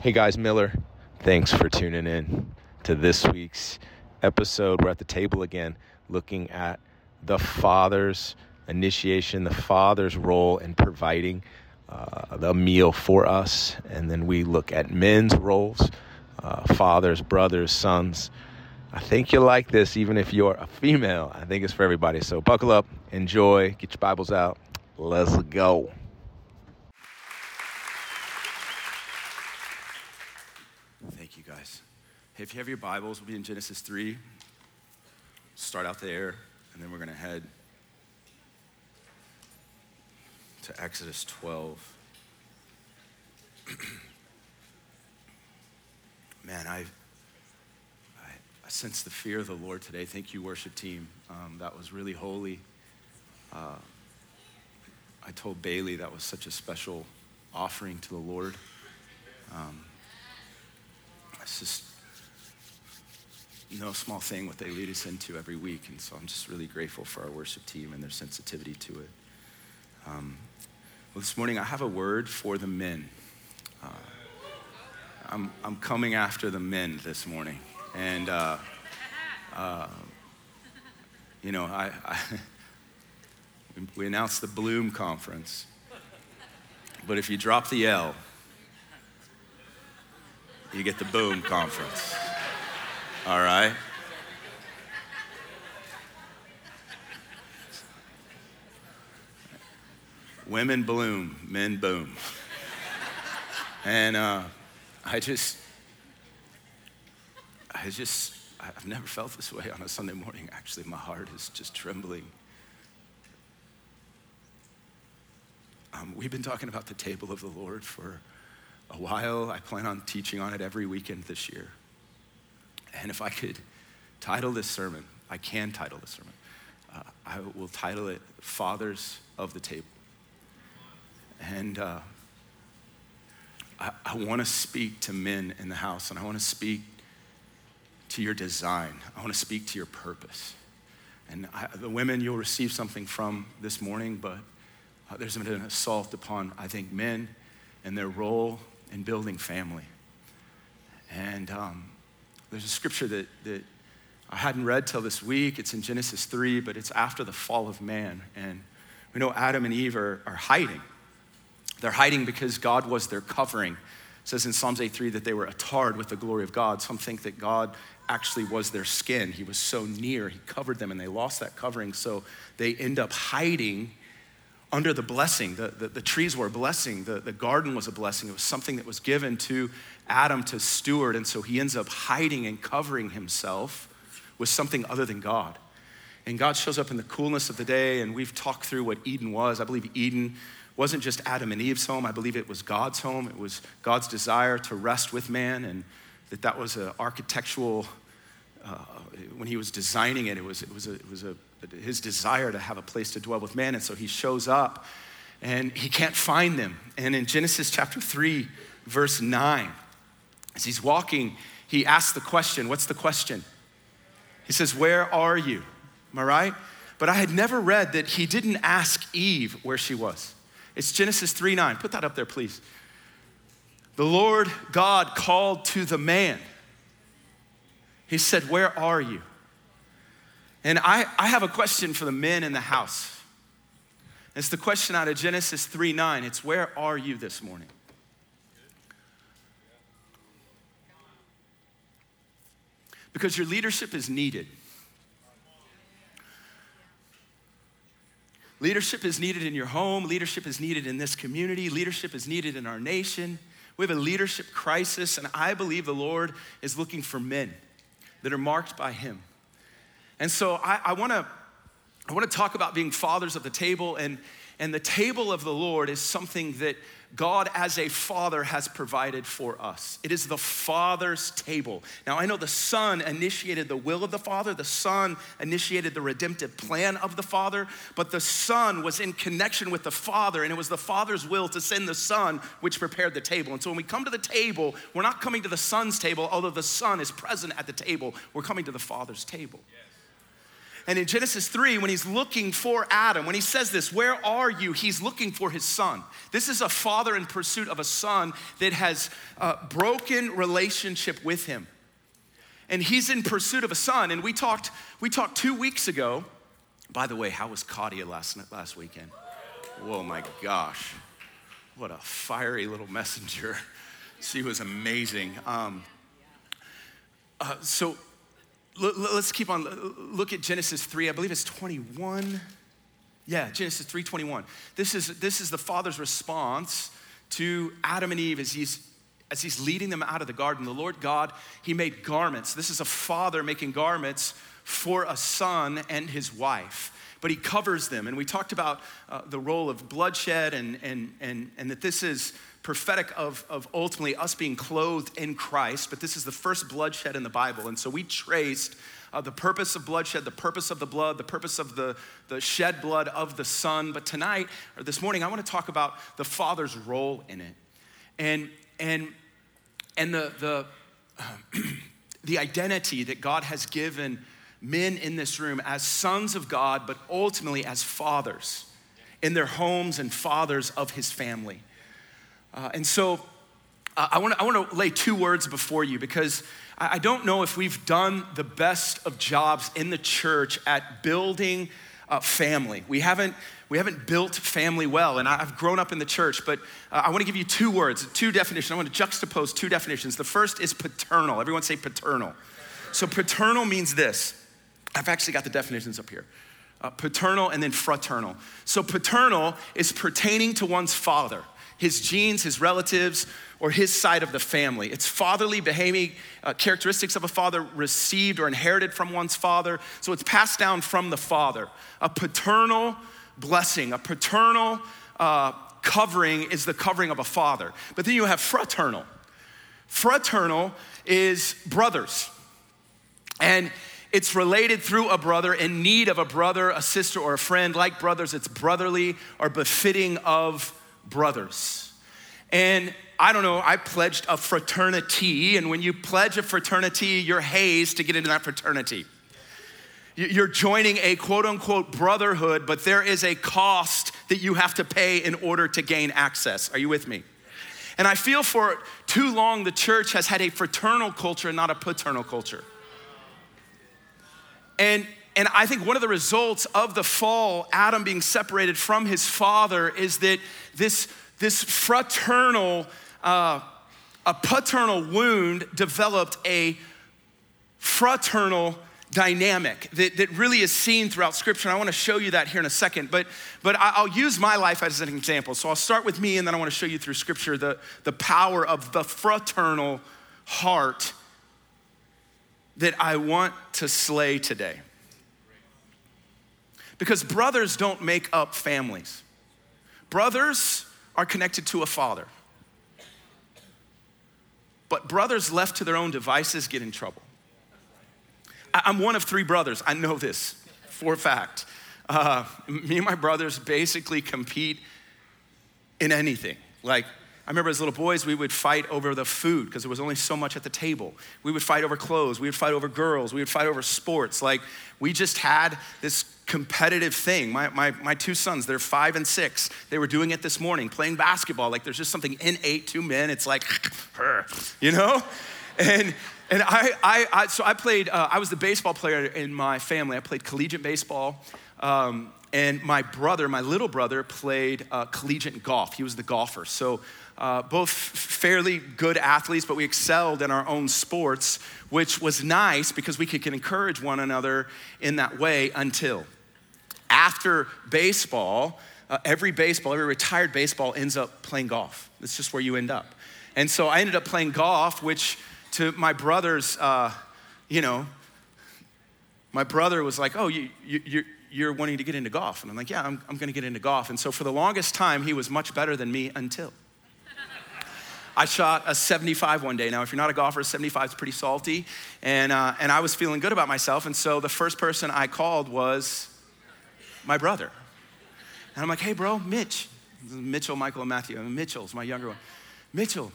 Hey guys, Miller. Thanks for tuning in to this week's episode. We're at the table again looking at the Father's initiation, the Father's role in providing uh, the meal for us. And then we look at men's roles uh, fathers, brothers, sons. I think you'll like this, even if you're a female. I think it's for everybody. So buckle up, enjoy, get your Bibles out. Let's go. Thank you, guys. Hey, if you have your Bibles, we'll be in Genesis 3. Start out there, and then we're going to head to Exodus 12. Man, I, I, I sense the fear of the Lord today. Thank you, worship team. Um, that was really holy. Uh, I told Bailey that was such a special offering to the Lord. Um, it's just no small thing what they lead us into every week. And so I'm just really grateful for our worship team and their sensitivity to it. Um, well, this morning I have a word for the men. Uh, I'm, I'm coming after the men this morning. And, uh, uh, you know, I, I we announced the Bloom Conference. But if you drop the L, you get the Boom Conference. All right? Women bloom, men boom. And uh, I just, I just, I've never felt this way on a Sunday morning. Actually, my heart is just trembling. Um, we've been talking about the table of the Lord for a while. I plan on teaching on it every weekend this year. And if I could title this sermon, I can title this sermon. Uh, I will title it Fathers of the Table. And uh, I, I want to speak to men in the house, and I want to speak to your design. I want to speak to your purpose. And I, the women, you'll receive something from this morning, but uh, there's been an assault upon, I think, men and their role in building family. And um, there's a scripture that, that I hadn't read till this week. It's in Genesis 3, but it's after the fall of man. And we know Adam and Eve are, are hiding. They're hiding because God was their covering. It says in Psalms 8:3 that they were atard with the glory of God. Some think that God actually was their skin. He was so near, he covered them, and they lost that covering. So they end up hiding under the blessing. The, the, the, trees were a blessing, the, the garden was a blessing. It was something that was given to Adam to steward. And so he ends up hiding and covering himself with something other than God. And God shows up in the coolness of the day, and we've talked through what Eden was. I believe Eden wasn't just Adam and Eve's home, I believe it was God's home. It was God's desire to rest with man, and that that was an architectural, uh, when he was designing it, it was, it was, a, it was a his desire to have a place to dwell with man. And so he shows up and he can't find them. And in Genesis chapter 3, verse 9, as he's walking, he asks the question What's the question? He says, Where are you? Am I right? But I had never read that he didn't ask Eve where she was. It's Genesis 3 9. Put that up there, please. The Lord God called to the man. He said, Where are you? And I, I have a question for the men in the house. It's the question out of Genesis 3 9. It's where are you this morning? Because your leadership is needed. Leadership is needed in your home, leadership is needed in this community, leadership is needed in our nation. We have a leadership crisis, and I believe the Lord is looking for men that are marked by Him and so I, I wanna, I wanna talk about being fathers of the table, and, and the table of the Lord is something that God, as a father, has provided for us. It is the Father's table. Now, I know the Son initiated the will of the Father, the Son initiated the redemptive plan of the Father, but the Son was in connection with the Father, and it was the Father's will to send the Son, which prepared the table. And so when we come to the table, we're not coming to the Son's table, although the Son is present at the table, we're coming to the Father's table. Yes. And in Genesis 3, when he's looking for Adam, when he says this, Where are you? He's looking for his son. This is a father in pursuit of a son that has a broken relationship with him. And he's in pursuit of a son. And we talked, we talked two weeks ago. By the way, how was Claudia last, last weekend? Oh my gosh. What a fiery little messenger. She was amazing. Um, uh, so let's keep on. Look at Genesis 3. I believe it's 21. Yeah, Genesis 3:21. This is this is the father's response to Adam and Eve as he's as he's leading them out of the garden. The Lord God, he made garments. This is a father making garments for a son and his wife. But he covers them. And we talked about uh, the role of bloodshed and, and, and, and that this is prophetic of, of ultimately us being clothed in Christ, but this is the first bloodshed in the Bible. And so we traced uh, the purpose of bloodshed, the purpose of the blood, the purpose of the, the shed blood of the Son. But tonight, or this morning, I want to talk about the Father's role in it. And, and, and the, the, the identity that God has given men in this room as sons of God, but ultimately as fathers in their homes and fathers of his family. Uh, and so uh, I want to I wanna lay two words before you because I, I don't know if we've done the best of jobs in the church at building uh, family. We haven't, we haven't built family well. And I've grown up in the church, but uh, I want to give you two words, two definitions. I want to juxtapose two definitions. The first is paternal. Everyone say paternal. So paternal means this. I've actually got the definitions up here. Uh, paternal and then fraternal. So paternal is pertaining to one's father his genes, his relatives, or his side of the family. It's fatherly behaving uh, characteristics of a father received or inherited from one's father. So it's passed down from the father. A paternal blessing, a paternal uh, covering is the covering of a father. But then you have fraternal. Fraternal is brothers. And it's related through a brother in need of a brother, a sister, or a friend. Like brothers, it's brotherly or befitting of brothers. And I don't know, I pledged a fraternity, and when you pledge a fraternity, you're hazed to get into that fraternity. You're joining a quote unquote brotherhood, but there is a cost that you have to pay in order to gain access. Are you with me? And I feel for too long the church has had a fraternal culture and not a paternal culture. And and I think one of the results of the fall, Adam being separated from his father, is that this, this fraternal, uh, a paternal wound developed a fraternal dynamic that, that really is seen throughout scripture. And I want to show you that here in a second. But, but I'll use my life as an example. So I'll start with me and then I want to show you through scripture the, the power of the fraternal heart that I want to slay today. Because brothers don't make up families, brothers are connected to a father. But brothers left to their own devices get in trouble. I'm one of three brothers. I know this for a fact. Uh, me and my brothers basically compete in anything. Like, I remember as little boys, we would fight over the food because there was only so much at the table. We would fight over clothes. We would fight over girls. We would fight over sports. Like, we just had this competitive thing. My, my, my two sons, they're five and six. They were doing it this morning, playing basketball. Like, there's just something innate to men. It's like, you know? And, and I, I, I so I played, uh, I was the baseball player in my family. I played collegiate baseball. Um, and my brother, my little brother, played uh, collegiate golf. He was the golfer. So uh, both fairly good athletes, but we excelled in our own sports, which was nice because we could encourage one another in that way until after baseball, uh, every baseball, every retired baseball ends up playing golf. That's just where you end up. And so I ended up playing golf, which to my brother's, uh, you know, my brother was like, oh, you, you, you're, you're wanting to get into golf. And I'm like, yeah, I'm, I'm going to get into golf. And so for the longest time, he was much better than me until. I shot a 75 one day. Now, if you're not a golfer, 75 is pretty salty. And, uh, and I was feeling good about myself. And so the first person I called was my brother. And I'm like, hey, bro, Mitch. Mitchell, Michael, and Matthew. Mitchell's my younger one. Mitchell,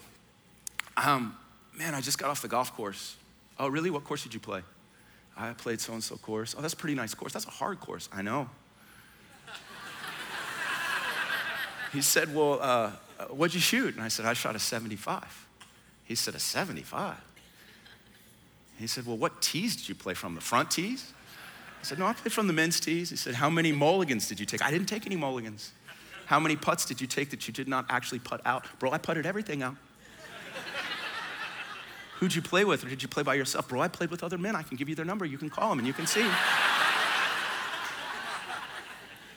um, man, I just got off the golf course. Oh, really? What course did you play? I played so and so course. Oh, that's a pretty nice course. That's a hard course. I know. he said, Well, uh, Uh, what'd you shoot? And I said, I shot a 75. He said, A 75? He said, Well, what tees did you play from? The front tees? I said, No, I played from the men's tees. He said, How many mulligans did you take? I didn't take any mulligans. How many putts did you take that you did not actually put out? Bro, I putted everything out. Who'd you play with, or did you play by yourself? Bro, I played with other men. I can give you their number. You can call them and you can see.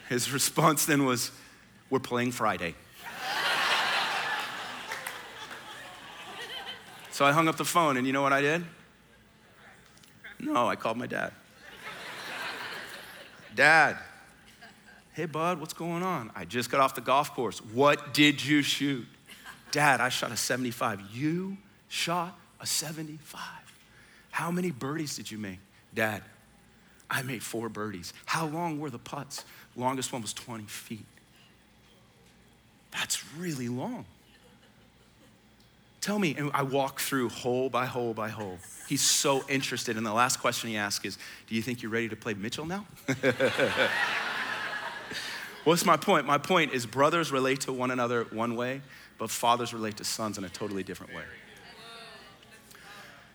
His response then was, We're playing Friday. So I hung up the phone, and you know what I did? No, I called my dad. Dad, hey, bud, what's going on? I just got off the golf course. What did you shoot? Dad, I shot a 75. You shot a 75. How many birdies did you make? Dad, I made four birdies. How long were the putts? Longest one was 20 feet. That's really long. Tell me, and I walk through hole by hole by hole. He's so interested. And the last question he asks is Do you think you're ready to play Mitchell now? What's my point? My point is brothers relate to one another one way, but fathers relate to sons in a totally different way.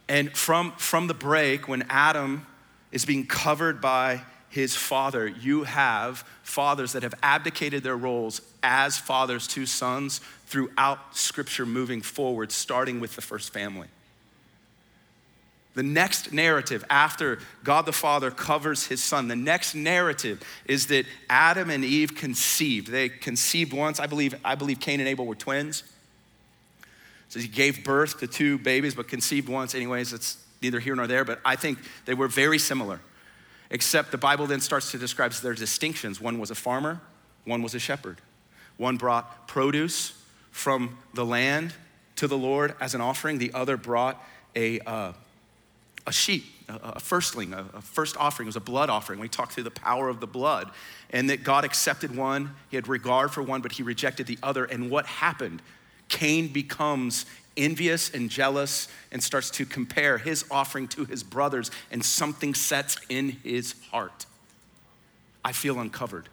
And from, from the break, when Adam is being covered by his father, you have fathers that have abdicated their roles as fathers to sons throughout Scripture moving forward, starting with the first family. The next narrative after God the Father covers his son, the next narrative is that Adam and Eve conceived. They conceived once. I believe, I believe Cain and Abel were twins. So he gave birth to two babies, but conceived once. Anyways, it's neither here nor there, but I think they were very similar. Except the Bible then starts to describe their distinctions. One was a farmer, one was a shepherd. One brought produce from the land to the Lord as an offering, the other brought a, uh, a sheep, a, firstling, a, first offering. It was a blood offering. We talked through the power of the blood and that God accepted one, he had regard for one, but he rejected the other. And what happened? Cain becomes envious and jealous and starts to compare his offering to his brother's, and something sets in his heart. I feel uncovered.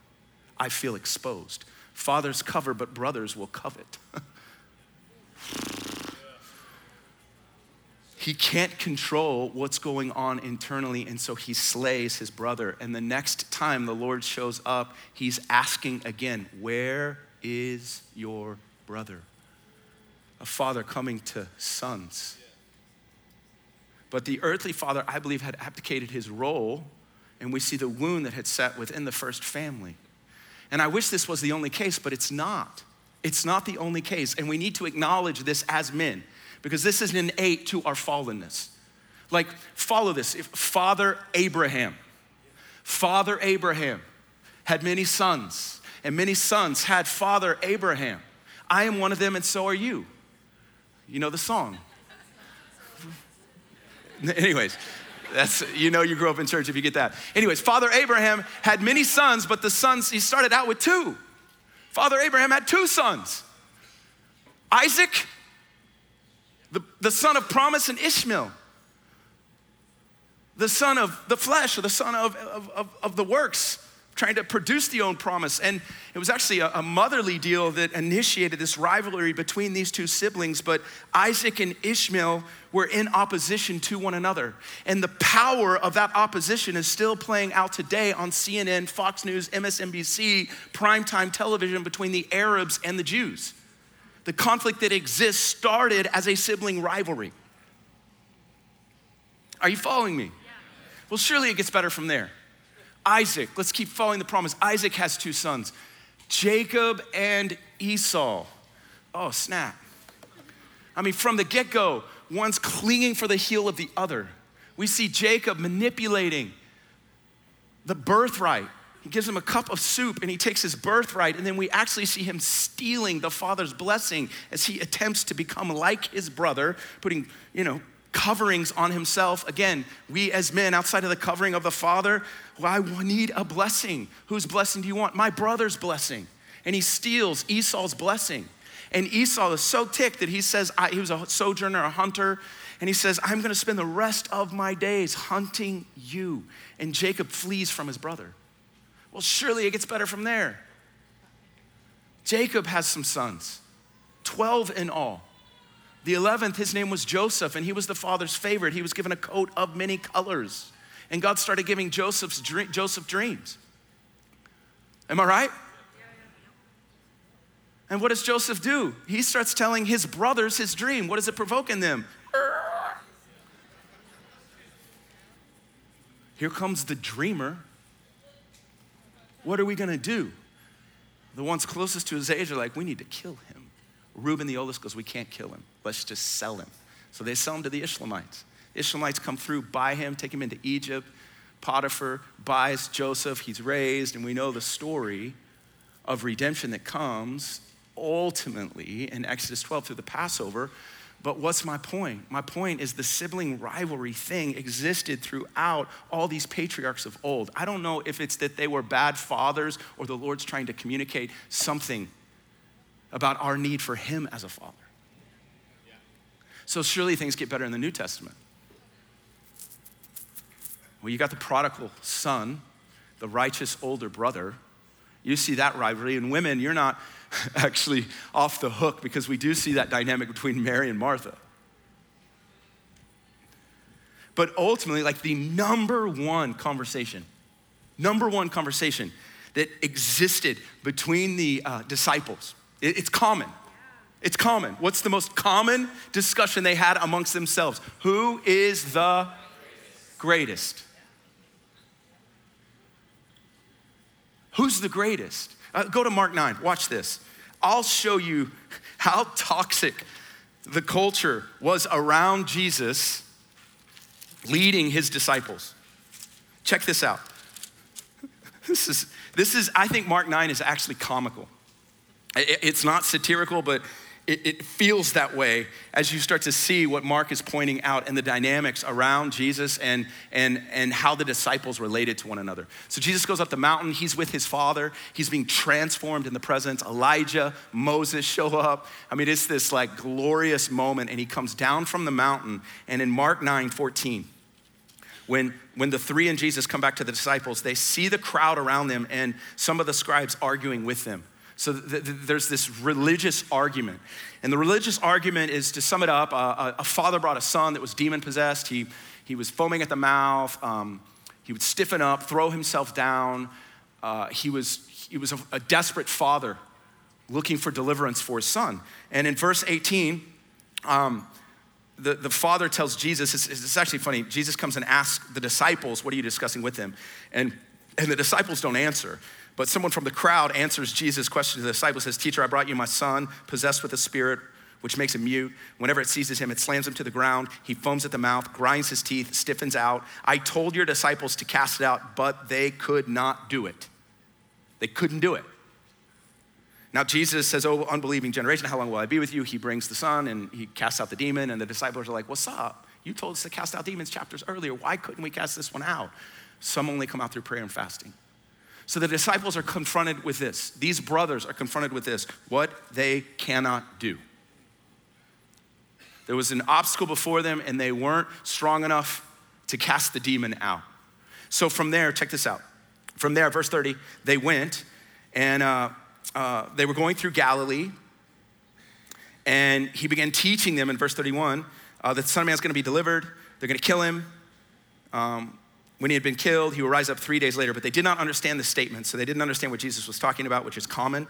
I feel exposed. Fathers cover, but brothers will covet. he can't control what's going on internally, and so he slays his brother. And the next time the Lord shows up, he's asking again, Where is your brother? A father coming to sons. But the earthly father, I believe, had abdicated his role, and we see the wound that had set within the first family. And I wish this was the only case, but it's not. It's not the only case. And we need to acknowledge this as men, because this is innate to our fallenness. Like, follow this. If Father Abraham, Father Abraham had many sons, and many sons had Father Abraham. I am one of them, and so are you. You know the song. Anyways, that's you know you grew up in church if you get that. Anyways, Father Abraham had many sons, but the sons he started out with two. Father Abraham had two sons. Isaac, the, the son of promise, and Ishmael, the son of the flesh, or the son of, of, of, of the works trying to produce the own promise. And it was actually a, a, motherly deal that initiated this rivalry between these two siblings. But Isaac and Ishmael were in opposition to one another. And the power of that opposition is still playing out today on CNN, Fox News, MSNBC, primetime television between the Arabs and the Jews. The conflict that exists started as a sibling rivalry. Are you following me? Well, surely it gets better from there. Isaac, let's keep following the promise. Isaac has two sons, Jacob and Esau. Oh, snap. I mean, from the get go, one's clinging for the heel of the other. We see Jacob manipulating the birthright. He gives him a cup of soup and he takes his birthright, and then we actually see him stealing the father's blessing as he attempts to become like his brother, putting, you know, coverings on himself. Again, we as men, outside of the covering of the Father, well, need a blessing. Whose blessing do you want? My brother's blessing. And he steals Esau's blessing. And Esau is so ticked that he says, I, he was a sojourner, a hunter, and he says, I'm gonna spend the rest of my days hunting you. And Jacob flees from his brother. Well, surely it gets better from there. Jacob has some sons, 12 in all. The 11th, his name was Joseph, and he was the father's favorite. He was given a coat of many colors. And God started giving Joseph's dream, Joseph dreams. Am I right? And what does Joseph do? He starts telling his brothers his dream. What does it provoke in them? Here comes the dreamer. What are we gonna do? The ones closest to his age are like, we need to kill him. Reuben the oldest goes, we can't kill him. Let's just sell him. So they sell him to the Ishmaelites. Ishmaelites come through, buy him, take him into Egypt. Potiphar buys Joseph, he's raised, and we know the story of redemption that comes ultimately in Exodus 12 through the Passover. But what's my point? My point is the sibling rivalry thing existed throughout all these patriarchs of old. I don't know if it's that they were bad fathers or the Lord's trying to communicate something about our need for Him as a father. So surely things get better in the New Testament. Well, you got the prodigal son, the righteous older brother. You see that rivalry. And women, you're not actually off the hook because we do see that dynamic between Mary and Martha. But ultimately, like the number one conversation, number one conversation that existed between the uh, disciples, it's common. It's common. What's the most common discussion they had amongst themselves? Who is the greatest? Who's the greatest? Uh, go to Mark 9, watch this. I'll show you how toxic the culture was around Jesus leading his disciples. Check this out. This is, this is I think Mark 9 is actually comical. It's not satirical, but it, feels that way as you start to see what Mark is pointing out and the dynamics around Jesus and, and, and how the disciples related to one another. So Jesus goes up the mountain, he's with his father, he's being transformed in the presence. Elijah, Moses show up. I mean, it's this like glorious moment, and he comes down from the mountain. And in Mark 9 14, when, when the three and Jesus come back to the disciples, they see the crowd around them and some of the scribes arguing with them. So th- th- there's this religious argument. And the religious argument is to sum it up uh, a, father brought a son that was demon possessed. He, he was foaming at the mouth. Um, he would stiffen up, throw himself down. Uh, he was, he was a, a desperate father looking for deliverance for his son. And in verse 18, um, the, the father tells Jesus, it's, it's, actually funny, Jesus comes and asks the disciples, What are you discussing with him? And, and the disciples don't answer. But someone from the crowd answers Jesus' question to the disciple, says, Teacher, I brought you my son, possessed with a spirit, which makes him mute. Whenever it seizes him, it slams him to the ground. He foams at the mouth, grinds his teeth, stiffens out. I told your disciples to cast it out, but they could not do it. They couldn't do it. Now, Jesus says, Oh, unbelieving generation, how long will I be with you? He brings the son and he casts out the demon, and the disciples are like, What's up? You told us to cast out demons chapters earlier. Why couldn't we cast this one out? Some only come out through prayer and fasting. So the disciples are confronted with this. These brothers are confronted with this what they cannot do. There was an obstacle before them, and they weren't strong enough to cast the demon out. So from there, check this out. From there, verse 30, they went and uh, uh, they were going through Galilee, and he began teaching them in verse 31 uh, that the Son of Man is going to be delivered, they're going to kill him. Um, when he had been killed, he would rise up three days later. But they did not understand the statement, so they didn't understand what Jesus was talking about, which is common.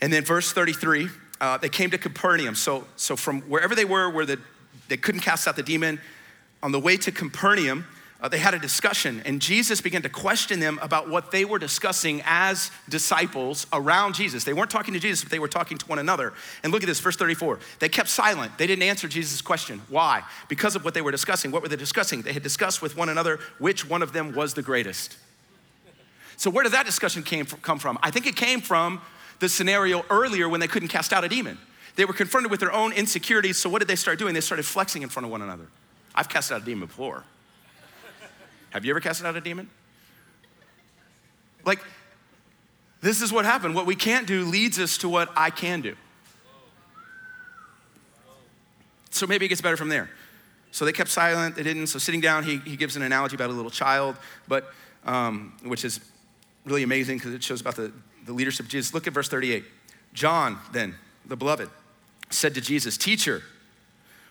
And then verse 33, uh, they came to Capernaum. So, so from wherever they were, where the, they couldn't cast out the demon, on the way to Capernaum, uh, they had a discussion, and Jesus began to question them about what they were discussing as disciples around Jesus. They weren't talking to Jesus, but they were talking to one another. And look at this, verse 34. They kept silent. They didn't answer Jesus' question. Why? Because of what they were discussing. What were they discussing? They had discussed with one another which one of them was the greatest. So, where did that discussion came from, come from? I think it came from the scenario earlier when they couldn't cast out a demon. They were confronted with their own insecurities, so what did they start doing? They started flexing in front of one another. I've cast out a demon before. Have you ever cast out a demon? Like, this is what happened. What we can't do leads us to what I can do. So maybe it gets better from there. So they kept silent, they didn't. So sitting down, he, he gives an analogy about a little child, but um, which is really amazing because it shows about the, the leadership of Jesus. Look at verse 38. John, then, the beloved, said to Jesus, Teacher,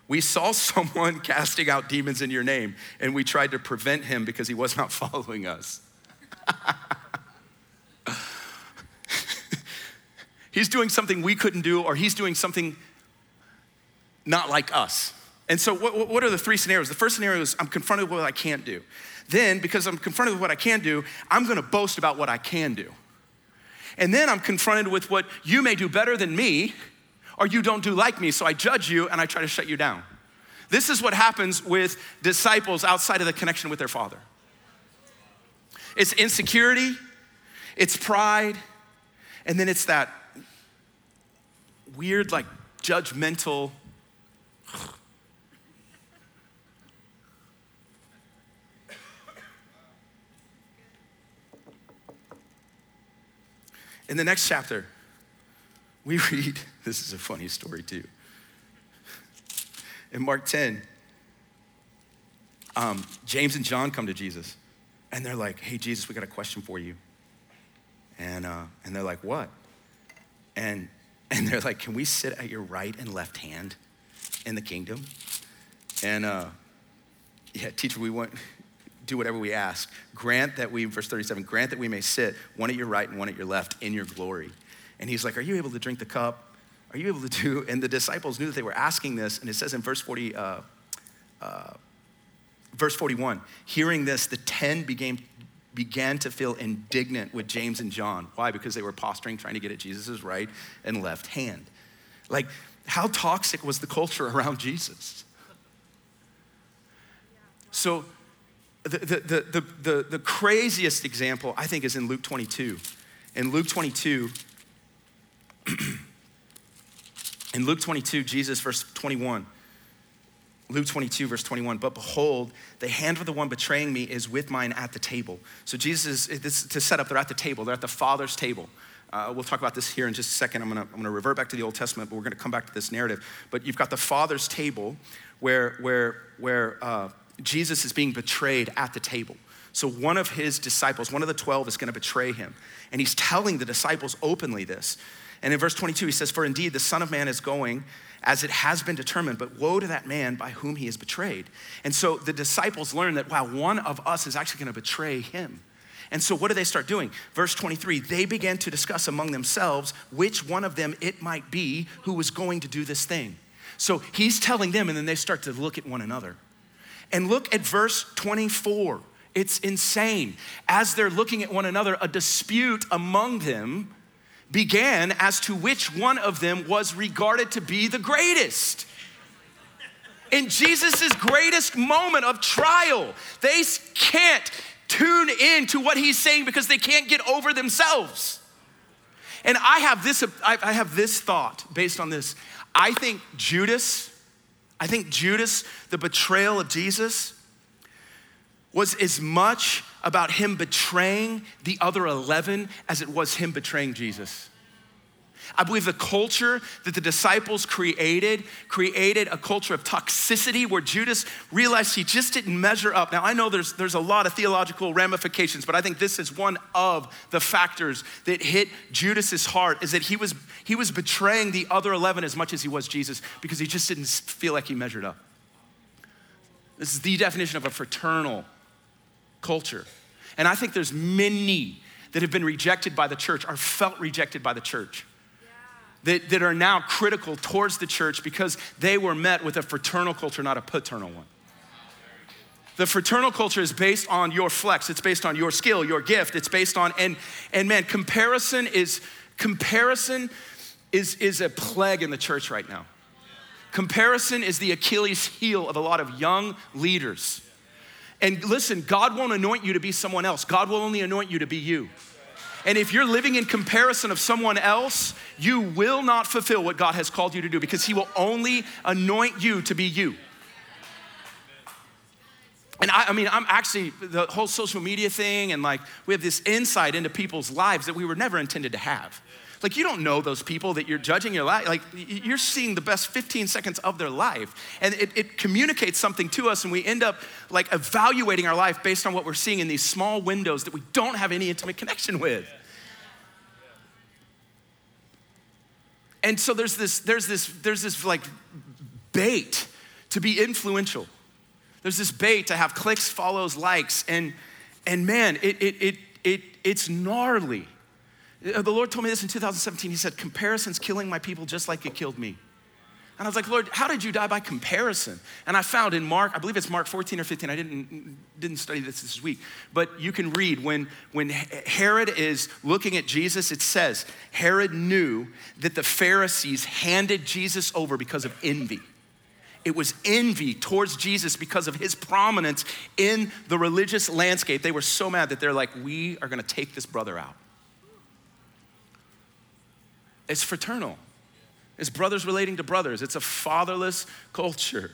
we saw someone casting out demons in your name, and we tried to prevent him because he was not following us. he's doing something we couldn't do, or he's doing something not like us. And so, what, what are the three scenarios? The first scenario is I'm confronted with what I can't do. Then, because I'm confronted with what I can do, I'm gonna boast about what I can do. And then I'm confronted with what you may do better than me, or you don't do like me, so I judge you and I try to shut you down. This is what happens with disciples outside of the connection with their father it's insecurity, it's pride, and then it's that weird, like, judgmental. In the next chapter, we read this is a funny story too. In Mark 10, um, James and John come to Jesus and they're like, hey, Jesus, we got a question for you. And, uh, and they're like, what? And, and they're like, can we sit at your right and left hand in the kingdom? And uh, yeah, teacher, we want, do whatever we ask. Grant that we, verse 37, grant that we may sit one at your right and one at your left in your glory. And he's like, Are you able to drink the cup? Are you able to do? And the disciples knew that they were asking this. And it says in verse 40, uh, uh, verse 41, hearing this, the 10 began, began to feel indignant with James and John. Why? Because they were posturing, trying to get at Jesus' right and left hand. Like, how toxic was the culture around Jesus? So, the, the, the, the, the craziest example, I think, is in Luke 22. In Luke 22, in Luke 22, Jesus, verse 21, Luke 22, verse 21, but behold, the hand of the one betraying me is with mine at the table. So Jesus, is, this, to set up, they're at the table, they're at the Father's table. Uh, we'll talk about this here in just a second. I'm I'm gonna revert back to the Old Testament, but we're gonna come back to this narrative. But you've got the Father's table where, where, where uh, Jesus is being betrayed at the table. So one of his disciples, one of the 12, is gonna betray him. And he's telling the disciples openly this. And in verse 22, he says, For indeed the Son of Man is going as it has been determined, but woe to that man by whom he is betrayed. And so the disciples learn that, wow, one of us is actually gonna betray him. And so what do they start doing? Verse 23 they began to discuss among themselves which one of them it might be who was going to do this thing. So he's telling them, and then they start to look at one another. And look at verse 24. It's insane. As they're looking at one another, a dispute among them began as to which one of them was regarded to be the greatest. In Jesus' greatest moment of trial, they can't tune in to what he's saying because they can't get over themselves. And I have this, I have this thought based on this. I think Judas, I think Judas, the betrayal of Jesus, was as much about him betraying the other 11 as it was him betraying Jesus. I believe the culture that the disciples created created a culture of toxicity where Judas realized he just didn't measure up. Now, I know there's, there's a lot of theological ramifications, but I think this is one of the factors that hit Judas's heart is that he was, he was betraying the other 11 as much as he was Jesus because he just didn't feel like he measured up. This is the definition of a fraternal culture. And I think there's many that have been rejected by the church, are felt rejected by the church. That, that are now critical towards the church because they were met with a fraternal culture, not a paternal one. The fraternal culture is based on your flex, it's based on your skill, your gift, it's based on, and, and man, comparison is, comparison is, is a plague in the church right now. Comparison is the Achilles heel of a lot of young leaders. And listen, God won't anoint you to be someone else, God will only anoint you to be you. And if you're living in comparison of someone else, you will not fulfill what God has called you to do because He will only anoint you to be you. And I, I, mean, I'm actually, the whole social media thing, and like, we have this insight into people's lives that we were never intended to have. Like, you don't know those people that you're judging your life. Like, you're seeing the best 15 seconds of their life. And it, it, communicates something to us, and we end up like evaluating our life based on what we're seeing in these small windows that we don't have any intimate connection with. And so there's this, there's this, there's this like bait to be influential. There's this bait to have clicks, follows, likes, and and man, it it it, it it's gnarly. Uh, the Lord told me this in 2017. He said, Comparison's killing my people just like it killed me. And I was like, Lord, how did you die by comparison? And I found in Mark, I believe it's Mark 14 or 15. I didn't, didn't study this this week, but you can read when, when Herod is looking at Jesus, it says, Herod knew that the Pharisees handed Jesus over because of envy. It was envy towards Jesus because of his prominence in the religious landscape. They were so mad that they're like, we are gonna take this brother out. It's fraternal. It's brothers relating to brothers. It's a fatherless culture.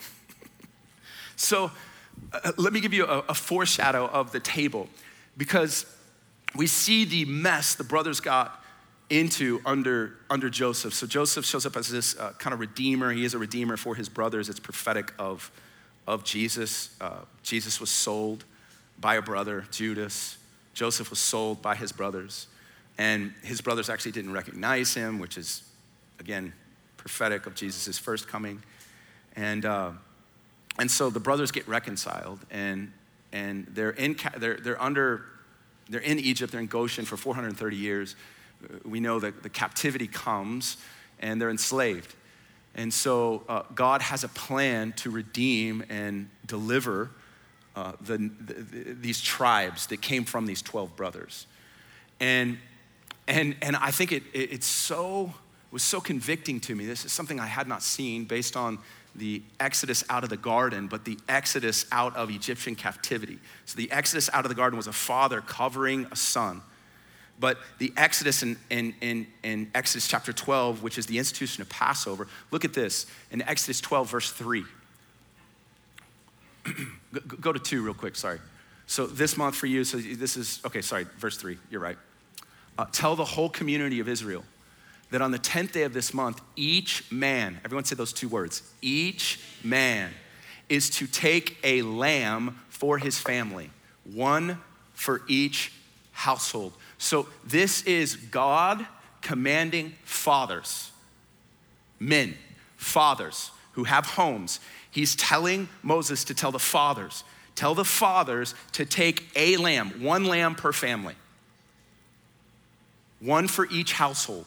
so, uh, let me give you a, a foreshadow of the table because we see the mess the brothers got into under, under Joseph. So Joseph shows up as this uh, kind of redeemer. He is a redeemer for his brothers. It's prophetic of of Jesus. Uh, Jesus was sold by a brother, Judas. Joseph was sold by his brothers. And his brothers actually didn't recognize him, which is, again, prophetic of Jesus' first coming. And, uh, and so the brothers get reconciled, and, and they're, in, they're, they're under, they're in Egypt, they're in Goshen for 430 years. We know that the captivity comes, and they're enslaved. And so uh, God has a plan to redeem and deliver uh, the, the, these tribes that came from these 12 brothers. And, and, and I think it, it it's so, was so convicting to me. This is something I had not seen based on the exodus out of the garden, but the exodus out of Egyptian captivity. So the exodus out of the garden was a father covering a son but the Exodus in, in, in, in, Exodus chapter 12, which is the institution of Passover, look at this in Exodus 12, verse 3. Go to 2 real quick, sorry. So this month for you, so this is, okay, sorry, verse 3, you're right. Uh, tell the whole community of Israel that on the 10th day of this month, each man, everyone say those two words, each man is to take a lamb for his family, one for each household. So this is God commanding fathers, men, fathers who have homes. He's telling Moses to tell the fathers, tell the fathers to take a lamb, one lamb per family, one for each household.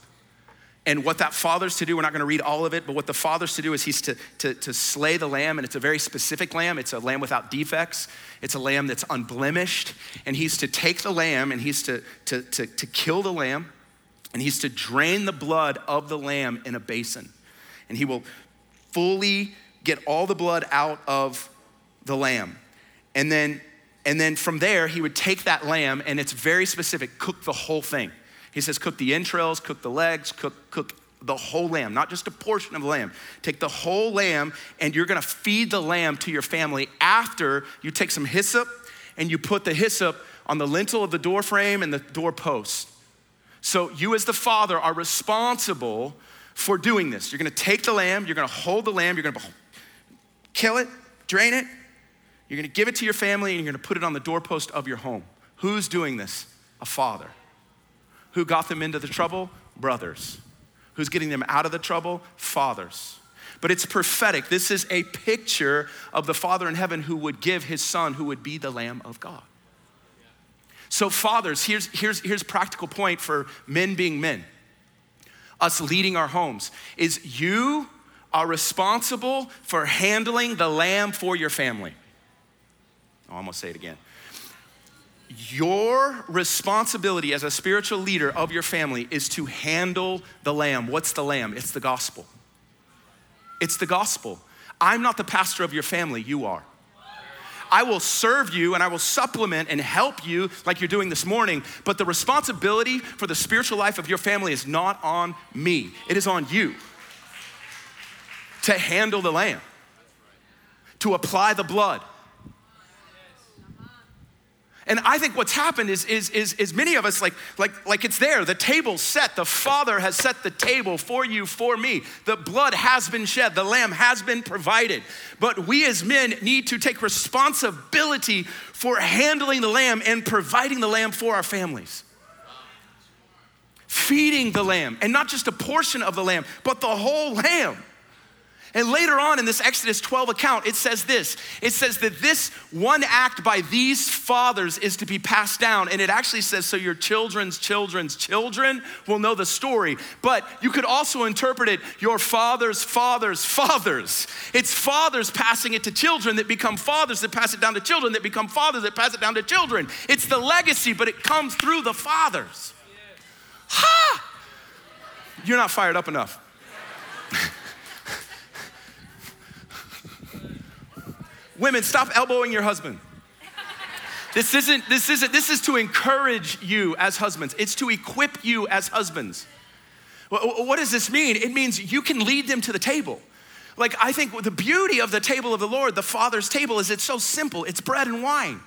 And what that father's to do, we're not gonna read all of it, but what the father's to do is he's to, to, to slay the lamb, and it's a very specific lamb. It's a lamb without defects, it's a lamb that's unblemished. And he's to take the lamb and he's to, to, to, to kill the lamb, and he's to drain the blood of the lamb in a basin. And he will fully get all the blood out of the lamb. And then, and then from there, he would take that lamb, and it's very specific, cook the whole thing. He says, cook the entrails, cook the legs, cook, cook the whole lamb, not just a portion of the lamb. Take the whole lamb and you're gonna feed the lamb to your family after you take some hyssop and you put the hyssop on the lintel of the door frame and the doorpost. So you, as the father, are responsible for doing this. You're gonna take the lamb, you're gonna hold the lamb, you're gonna kill it, drain it, you're gonna give it to your family, and you're gonna put it on the doorpost of your home. Who's doing this? A father. Who got them into the trouble? Brothers. Who's getting them out of the trouble? Fathers. But it's prophetic. This is a picture of the Father in heaven who would give his son, who would be the Lamb of God. So, fathers, here's, here's, here's practical point for men being men, us leading our homes, is you are responsible for handling the lamb for your family. I'm gonna say it again your responsibility as a spiritual leader of your family is to handle the lamb. What's the lamb? It's the gospel. It's the gospel. I'm not the pastor of your family, you are. I will serve you and I will supplement and help you like you're doing this morning, but the responsibility for the spiritual life of your family is not on me, it is on you to handle the lamb, to apply the blood And I think what's happened is, is, is, is many of us, like, like, like it's there, the table's set. The Father has set the table for you, for me. The blood has been shed, the lamb has been provided. But we as men need to take responsibility for handling the lamb and providing the lamb for our families. Feeding the lamb, and not just a portion of the lamb, but the whole lamb. And later on in this Exodus 12 account, it says this it says that this one act by these fathers is to be passed down. And it actually says, so your children's children's children will know the story. But you could also interpret it, your father's father's fathers. It's fathers passing it to children that become fathers that pass it down to children that become fathers that pass it down to children. It's the legacy, but it comes through the fathers. Ha! You're not fired up enough. Women, stop elbowing your husband. This isn't, this isn't, this is to encourage you as husbands. It's to equip you as husbands. What does this mean? It means you can lead them to the table. Like, I think the beauty of the table of the Lord, the Father's table, is it's so simple. It's bread and wine.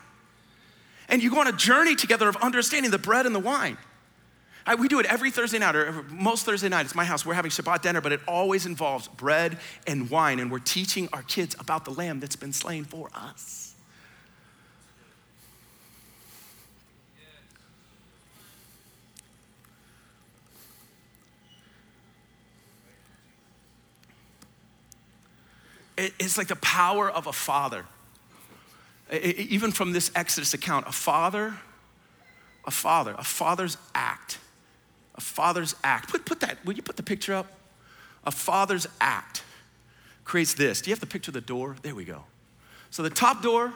And you go on a journey together of understanding the bread and the wine. I, we do it every Thursday night, or most Thursday night. It's my house. We're having Shabbat dinner, but it always involves bread and wine, and we're teaching our kids about the lamb that's been slain for us. it's like the power of a father. even from this Exodus account, a father, a father, a father's act a father's act. Put, put that, will you put the picture up? A father's act creates this. Do you have the picture of the door? There we go. So the top door,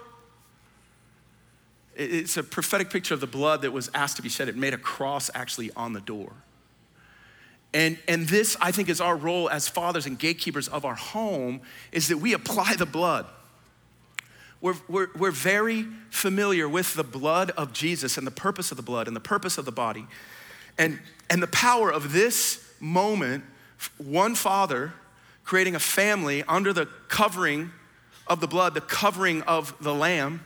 it's a prophetic picture of the blood that was asked to be shed. It made a cross actually on the door. And, and this, I think, is our role as fathers and gatekeepers of our home, is that we apply the blood. We're, we're, we're very familiar with the blood of Jesus and the purpose of the blood and the purpose of the body. And, and the power of this moment, one father creating a family under the covering of the blood, the covering of the lamb,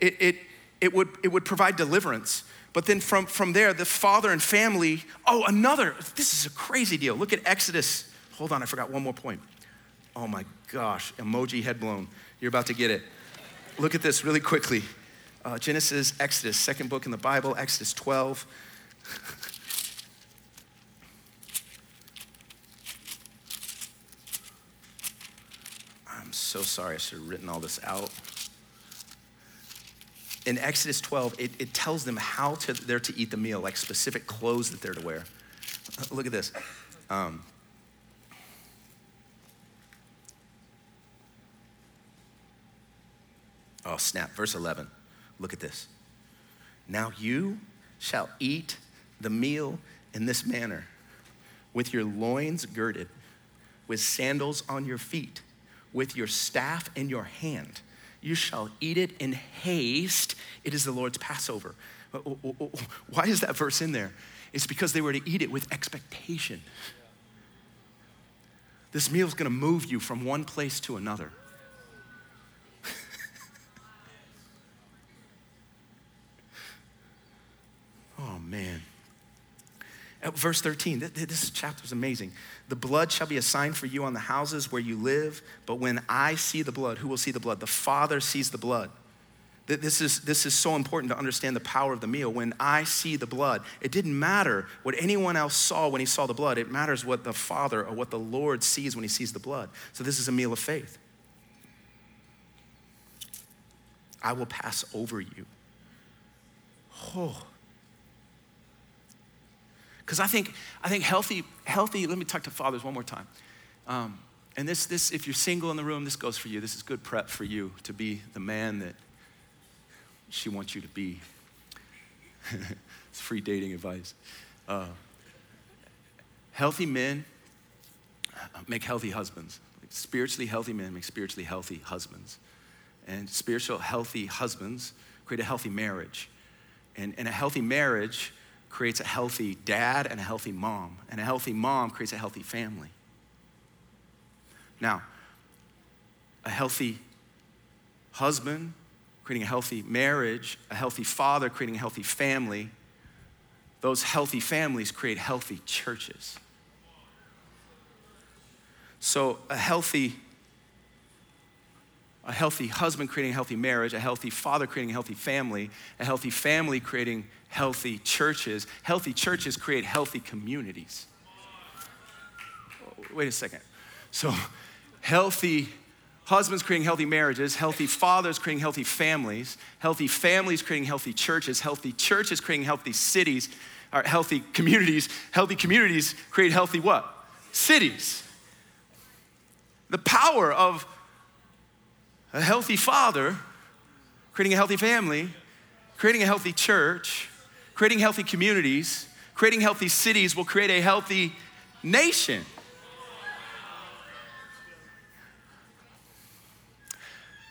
it, it, it, would, it would provide deliverance. But then from, from there, the father and family, oh, another, this is a crazy deal. Look at Exodus. Hold on, I forgot one more point. Oh my gosh, emoji head blown. You're about to get it. Look at this really quickly. Uh, Genesis, Exodus, second book in the Bible, Exodus 12. so sorry. I should have written all this out. In Exodus 12, it, it tells them how to, they're to eat the meal, like specific clothes that they're to wear. Look at this. Um, oh, snap. Verse 11. Look at this. Now you shall eat the meal in this manner, with your loins girded, with sandals on your feet with your staff in your hand. You shall eat it in haste. It is the Lord's Passover. Why is that verse in there? It's because they were to eat it with expectation. This meal is going to move you from one place to another. oh, man. Verse 13, this chapter is amazing. The blood shall be a sign for you on the houses where you live, but when I see the blood, who will see the blood? The Father sees the blood. This is, this is so important to understand the power of the meal. When I see the blood, it didn't matter what anyone else saw when he saw the blood. It matters what the Father or what the Lord sees when he sees the blood. So this is a meal of faith. I will pass over you. Oh. Because I think, I think healthy, healthy, let me talk to fathers one more time. Um, and this, this, if you're single in the room, this goes for you. This is good prep for you to be the man that she wants you to be. it's free dating advice. Uh, healthy men make healthy husbands. Spiritually healthy men make spiritually healthy husbands. And spiritual healthy husbands create a healthy marriage. And, and a healthy marriage creates a healthy dad and a healthy mom, and a healthy mom creates a healthy family. Now, a healthy husband creating a healthy marriage, a healthy father creating a healthy family. Those healthy families create healthy churches. So, a healthy a healthy husband creating a healthy marriage, a healthy father creating a healthy family, a healthy family creating healthy churches. Healthy churches create healthy communities. Wait a second. So, healthy husbands creating healthy marriages, healthy fathers creating healthy families, healthy families creating healthy churches, healthy churches creating healthy cities, or healthy communities, healthy communities create healthy what? Cities. The power of a healthy father, creating a healthy family, creating a healthy church, creating healthy communities, creating healthy cities will create a healthy nation.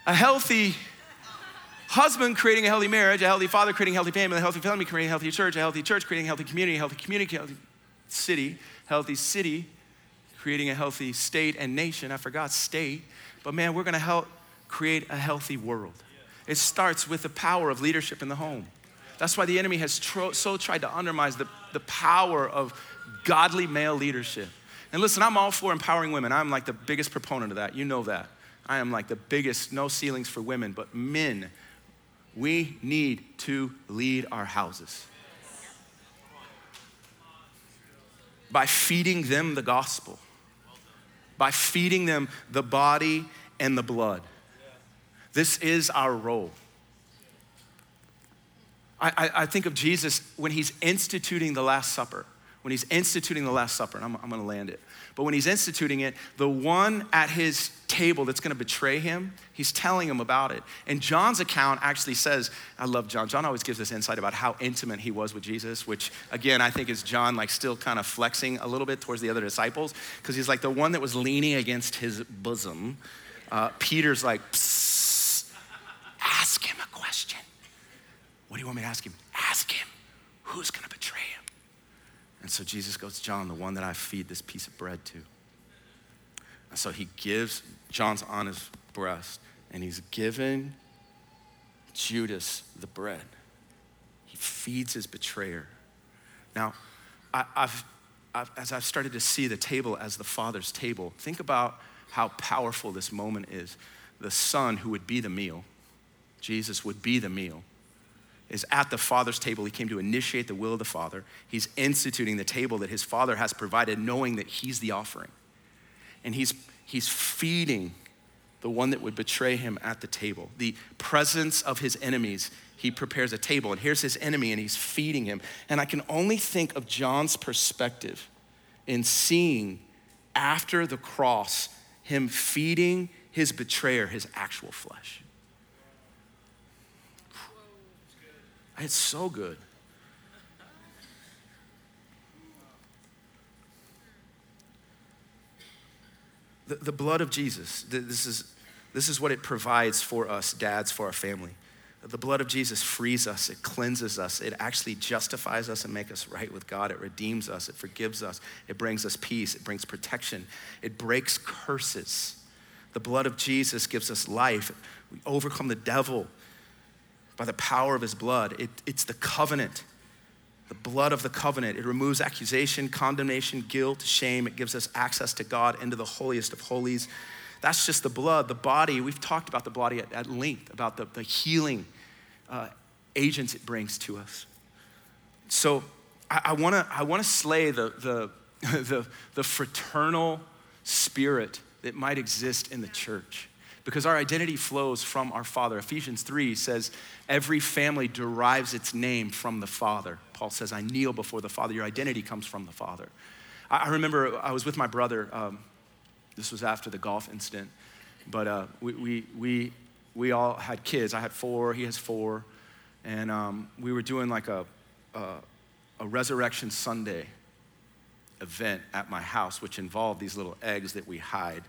A healthy husband creating a healthy marriage, a healthy father creating a healthy family, a healthy family creating a healthy church, a healthy church creating a healthy community, a healthy community, a healthy city, healthy city creating a healthy state and nation. I forgot state, but man, we're gonna help create a healthy world. It starts with the power of leadership in the home. That's why the enemy has tro- so tried to undermine the, the power of godly male leadership. And listen, I'm all for empowering women. I'm like the biggest proponent of that. You know that. I am like the biggest, no ceilings for women, but men, we need to lead our houses. By feeding them the gospel, by feeding them the body and the blood. This is our role. I, I, think of Jesus when he's instituting the Last Supper. When he's instituting the Last Supper, and I'm, I'm gonna land it. But when he's instituting it, the one at his table that's gonna betray him, he's telling him about it. And John's account actually says, I love John. John always gives this insight about how intimate he was with Jesus, which again, I think is John like still kind of flexing a little bit towards the other disciples, because he's like the one that was leaning against his bosom. Uh, Peter's like, Psst Ask him a question. What do you want me to ask him? Ask him who's going to betray him. And so Jesus goes, John, the one that I feed this piece of bread to. And so he gives, John's on his breast, and he's given Judas the bread. He feeds his betrayer. Now, I, have as I've started to see the table as the Father's table, think about how powerful this moment is. The Son, who would be the meal, Jesus would be the meal, is at the Father's table. He came to initiate the will of the Father. He's instituting the table that his Father has provided, knowing that he's the offering. And he's, he's feeding the one that would betray him at the table. The presence of his enemies, he prepares a table. And here's his enemy, and he's feeding him. And I can only think of John's perspective in seeing after the cross him feeding his betrayer his actual flesh. It's so good. The, the blood of Jesus, this is, this is what it provides for us, dads, for our family. The blood of Jesus frees us, it cleanses us, it actually justifies us and makes us right with God. It redeems us, it forgives us, it brings us peace, it brings protection, it breaks curses. The blood of Jesus gives us life. We overcome the devil by the power of his blood. It, it's the covenant, the blood of the covenant. It removes accusation, condemnation, guilt, shame. It gives us access to God into the holiest of holies. That's just the blood. The body, we've talked about the body at, at length, about the, the healing uh, agents it brings to us. So I, I wanna, I wanna slay the, the, the, the fraternal spirit that might exist in the church because our identity flows from our Father. Ephesians 3 says, Every family derives its name from the Father. Paul says, I kneel before the Father. Your identity comes from the Father. I, remember I was with my brother. Um, this was after the golf incident, but uh, we, we, we, we all had kids. I had four, he has four. And um, we were doing like a, a, a Resurrection Sunday event at my house, which involved these little eggs that we hide.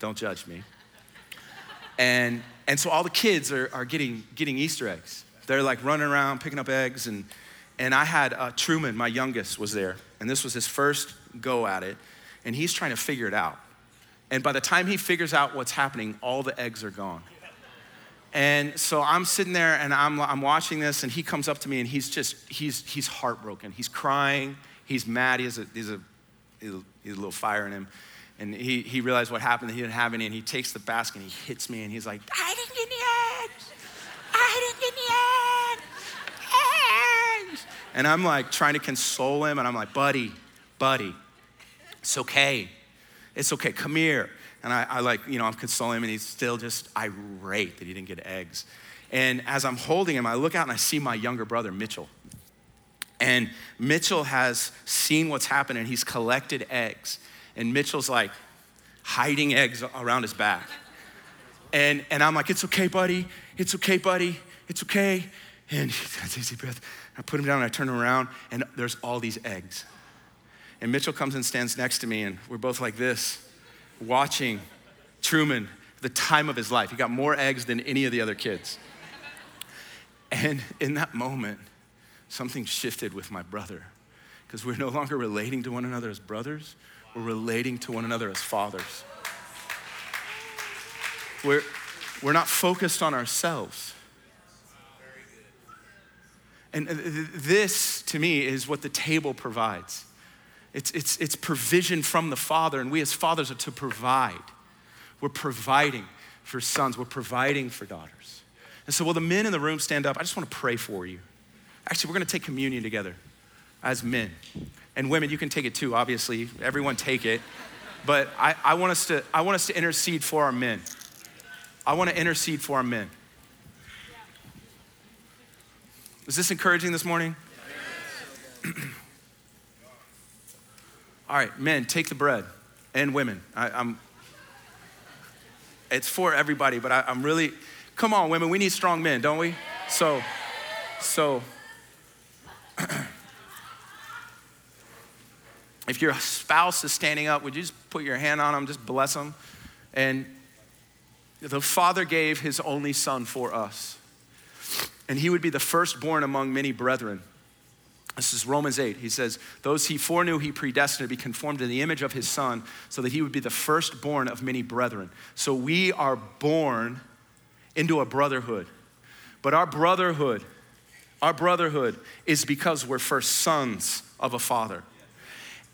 Don't judge me. And, and so all the kids are, are getting, getting Easter eggs. They're like running around picking up eggs. And, and I had uh, Truman, my youngest, was there. And this was his first go at it. And he's trying to figure it out. And by the time he figures out what's happening, all the eggs are gone. And so I'm sitting there and I'm, I'm watching this, and he comes up to me and he's just, he's, he's heartbroken. He's crying. He's mad. He has a, he's a, he's a, little fire in him. And he, he realized what happened, that he didn't have any, and he takes the basket and he hits me, and he's like, I didn't get any eggs. I didn't get any eggs. eggs. And I'm like trying to console him, and I'm like, buddy, buddy, it's okay. It's okay. Come here. And I, I like, you know, I'm consoling him, and he's still just irate that he didn't get eggs. And as I'm holding him, I look out and I see my younger brother, Mitchell. And Mitchell has seen what's happened and he's collected eggs. And Mitchell's like hiding eggs around his back. And, and I'm like, it's okay, buddy. It's okay, buddy. It's okay. And he takes a breath. I put him down and I turn him around, and there's all these eggs. And Mitchell comes and stands next to me, and we're both like this watching Truman, the time of his life. He got more eggs than any of the other kids. And in that moment, something shifted with my brother because we're no longer relating to one another as brothers, relating to one another as fathers. We're, we're not focused on ourselves. And this, to me, is what the table provides. It's, it's, it's provision from the Father, and we as fathers are to provide. We're providing for sons, we're providing for daughters. And so, while the men in the room stand up, I just want to pray for you. Actually, we're going to take communion together as men. And women, you can take it too, obviously. Everyone take it. But I, I, want, us to, I want us to intercede for our men. I want to intercede for our men. Is this encouraging this morning? All right, men, take the bread, and women. I, am it's for everybody, but I, I'm really, come on, women, we need strong men, don't we? So, so, if your spouse is standing up, would you just put your hand on them, just bless them? And the Father gave his only Son for us, and he would be the firstborn among many brethren. This is Romans 8. He says, Those he foreknew, he predestined to be conformed to the image of his son, so that he would be the firstborn of many brethren. So we are born into a brotherhood. But our brotherhood, our brotherhood is because we're first sons of a father.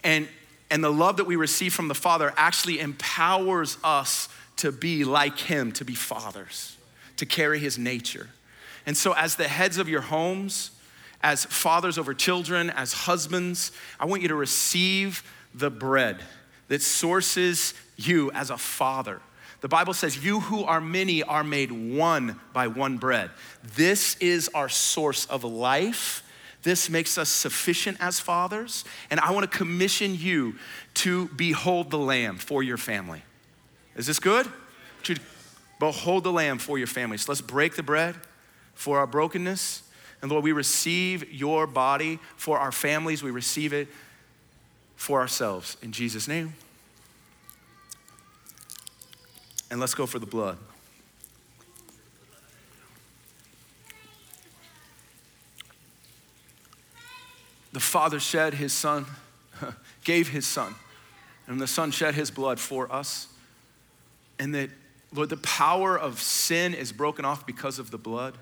And, and the love that we receive from the Father actually empowers us to be like him, to be fathers, to carry his nature. And so, as the heads of your homes, as fathers over children, as husbands, I want you to receive the bread that sources you as a father. The Bible says, You who are many are made one by one bread. This is our source of life. This makes us sufficient as fathers. And I want to commission you to behold the Lamb for your family. Is this good? To behold the Lamb for your family. So let's break the bread for our brokenness and Lord, we receive your body for our families, we receive it for ourselves. In Jesus' name. And let's go for the blood. The Father shed his Son, gave his Son, and the Son shed his blood for us. And that, Lord, the power of sin is broken off because of the blood.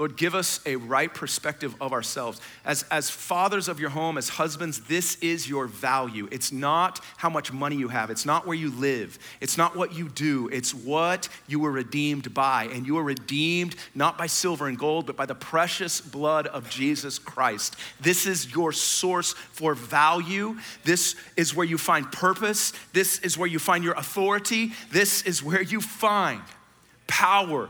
Lord, give us a right perspective of ourselves. As, as fathers of your home, as husbands, this is your value. It's not how much money you have, it's not where you live, it's not what you do, it's what you were redeemed by. And you were redeemed not by silver and gold, but by the precious blood of Jesus Christ. This is your source for value. This is where you find purpose. This is where you find your authority. This is where you find power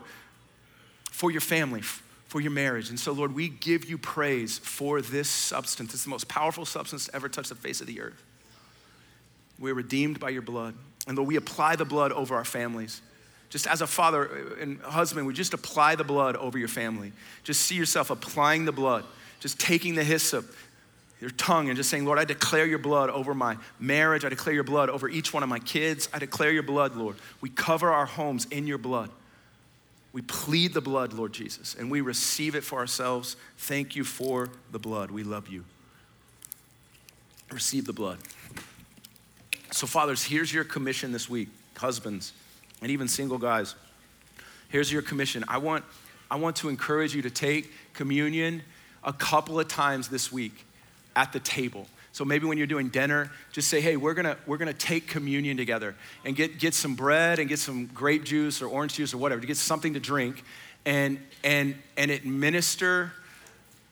for your family for your marriage. And so, Lord, we give you praise for this substance. It's the most powerful substance to ever touch the face of the earth. We're redeemed by your blood. And Lord, we apply the blood over our families. Just as a father and husband, we just apply the blood over your family. Just see yourself applying the blood, just taking the hyssop, your tongue, and just saying, Lord, I declare your blood over my marriage. I declare your blood over each one of my kids. I declare your blood, Lord. We cover our homes in your blood. We plead the blood, Lord Jesus, and we receive it for ourselves. Thank you for the blood. We love you. Receive the blood. So, fathers, here's your commission this week, husbands, and even single guys. Here's your commission. I want, I want to encourage you to take communion a couple of times this week at the table. So maybe when you're doing dinner, just say, hey, we're gonna, we're gonna take communion together and get, get some bread and get some grape juice or orange juice or whatever, to get something to drink and, and, and administer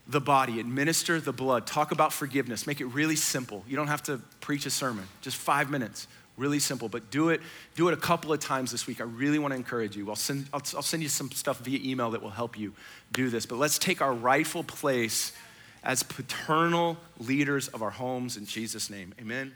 the body, administer the blood. Talk about forgiveness. Make it really simple. You don't have to preach a sermon, just five minutes. Really simple, but do it, do it a couple of times this week. I really want to encourage you. I'll send, I'll, I'll send you some stuff via email that will help you do this. But let's take our rightful place as paternal leaders of our homes in Jesus' name. Amen.